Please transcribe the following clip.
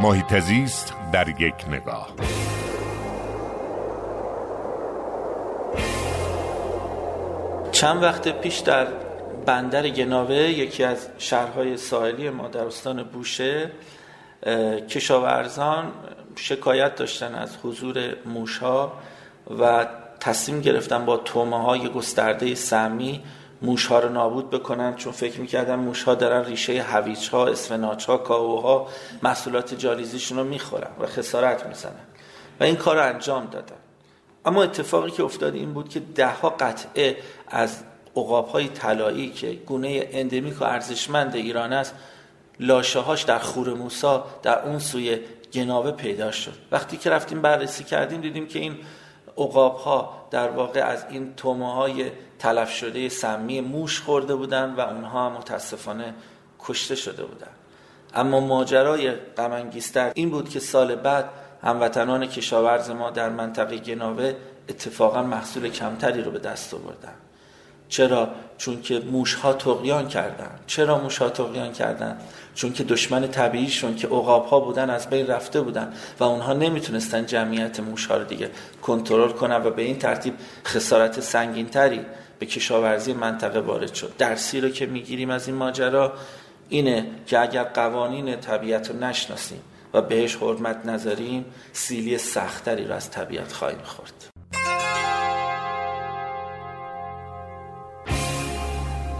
محیط زیست در یک نگاه. چند وقت پیش در بندر گناوه یکی از شهرهای ساحلی ما در استان بوشه کشاورزان شکایت داشتن از حضور موشها و تصمیم گرفتن با تومه های گسترده سمی موش ها رو نابود بکنن چون فکر می‌کردن موش ها دارن ریشه هویج ها اسفناج ها ها محصولات جالیزیشون رو می‌خورن و خسارت می‌زنن و این کار رو انجام دادن. اما اتفاقی که افتاد این بود که ده ها قطعه از عقاب های طلایی که گونه اندمیک و ارزشمند ایران است لاشه هاش در خور موسا در اون سوی گناوه پیدا شد. وقتی که رفتیم بررسی کردیم دیدیم که این عقاب ها در واقع از این تومه های تلف شده سمی موش خورده بودن و اونها متاسفانه کشته شده بودن. اما ماجرای غمانگیزتر این بود که سال بعد هموطنان کشاورز ما در منطقه گناوه اتفاقا محصول کمتری رو به دست آوردن. چرا؟ چون که موش ها تقیان کردن. چرا موش ها تقیان کردن؟ چون که دشمن طبیعیشون که عقاب ها بودن از بین رفته بودن و اونها نمی‌تونستن جمعیت موش ها رو دیگه کنترل کنن و به این ترتیب خسارت سنگین تری به کشاورزی منطقه وارد شد. درسی رو که می‌گیریم از این ماجرا اینه که اگر قوانین طبیعت رو نشناسیم و بهش حرمت نذاریم سیلی سختری رو از طبیعت خواهیم خورد.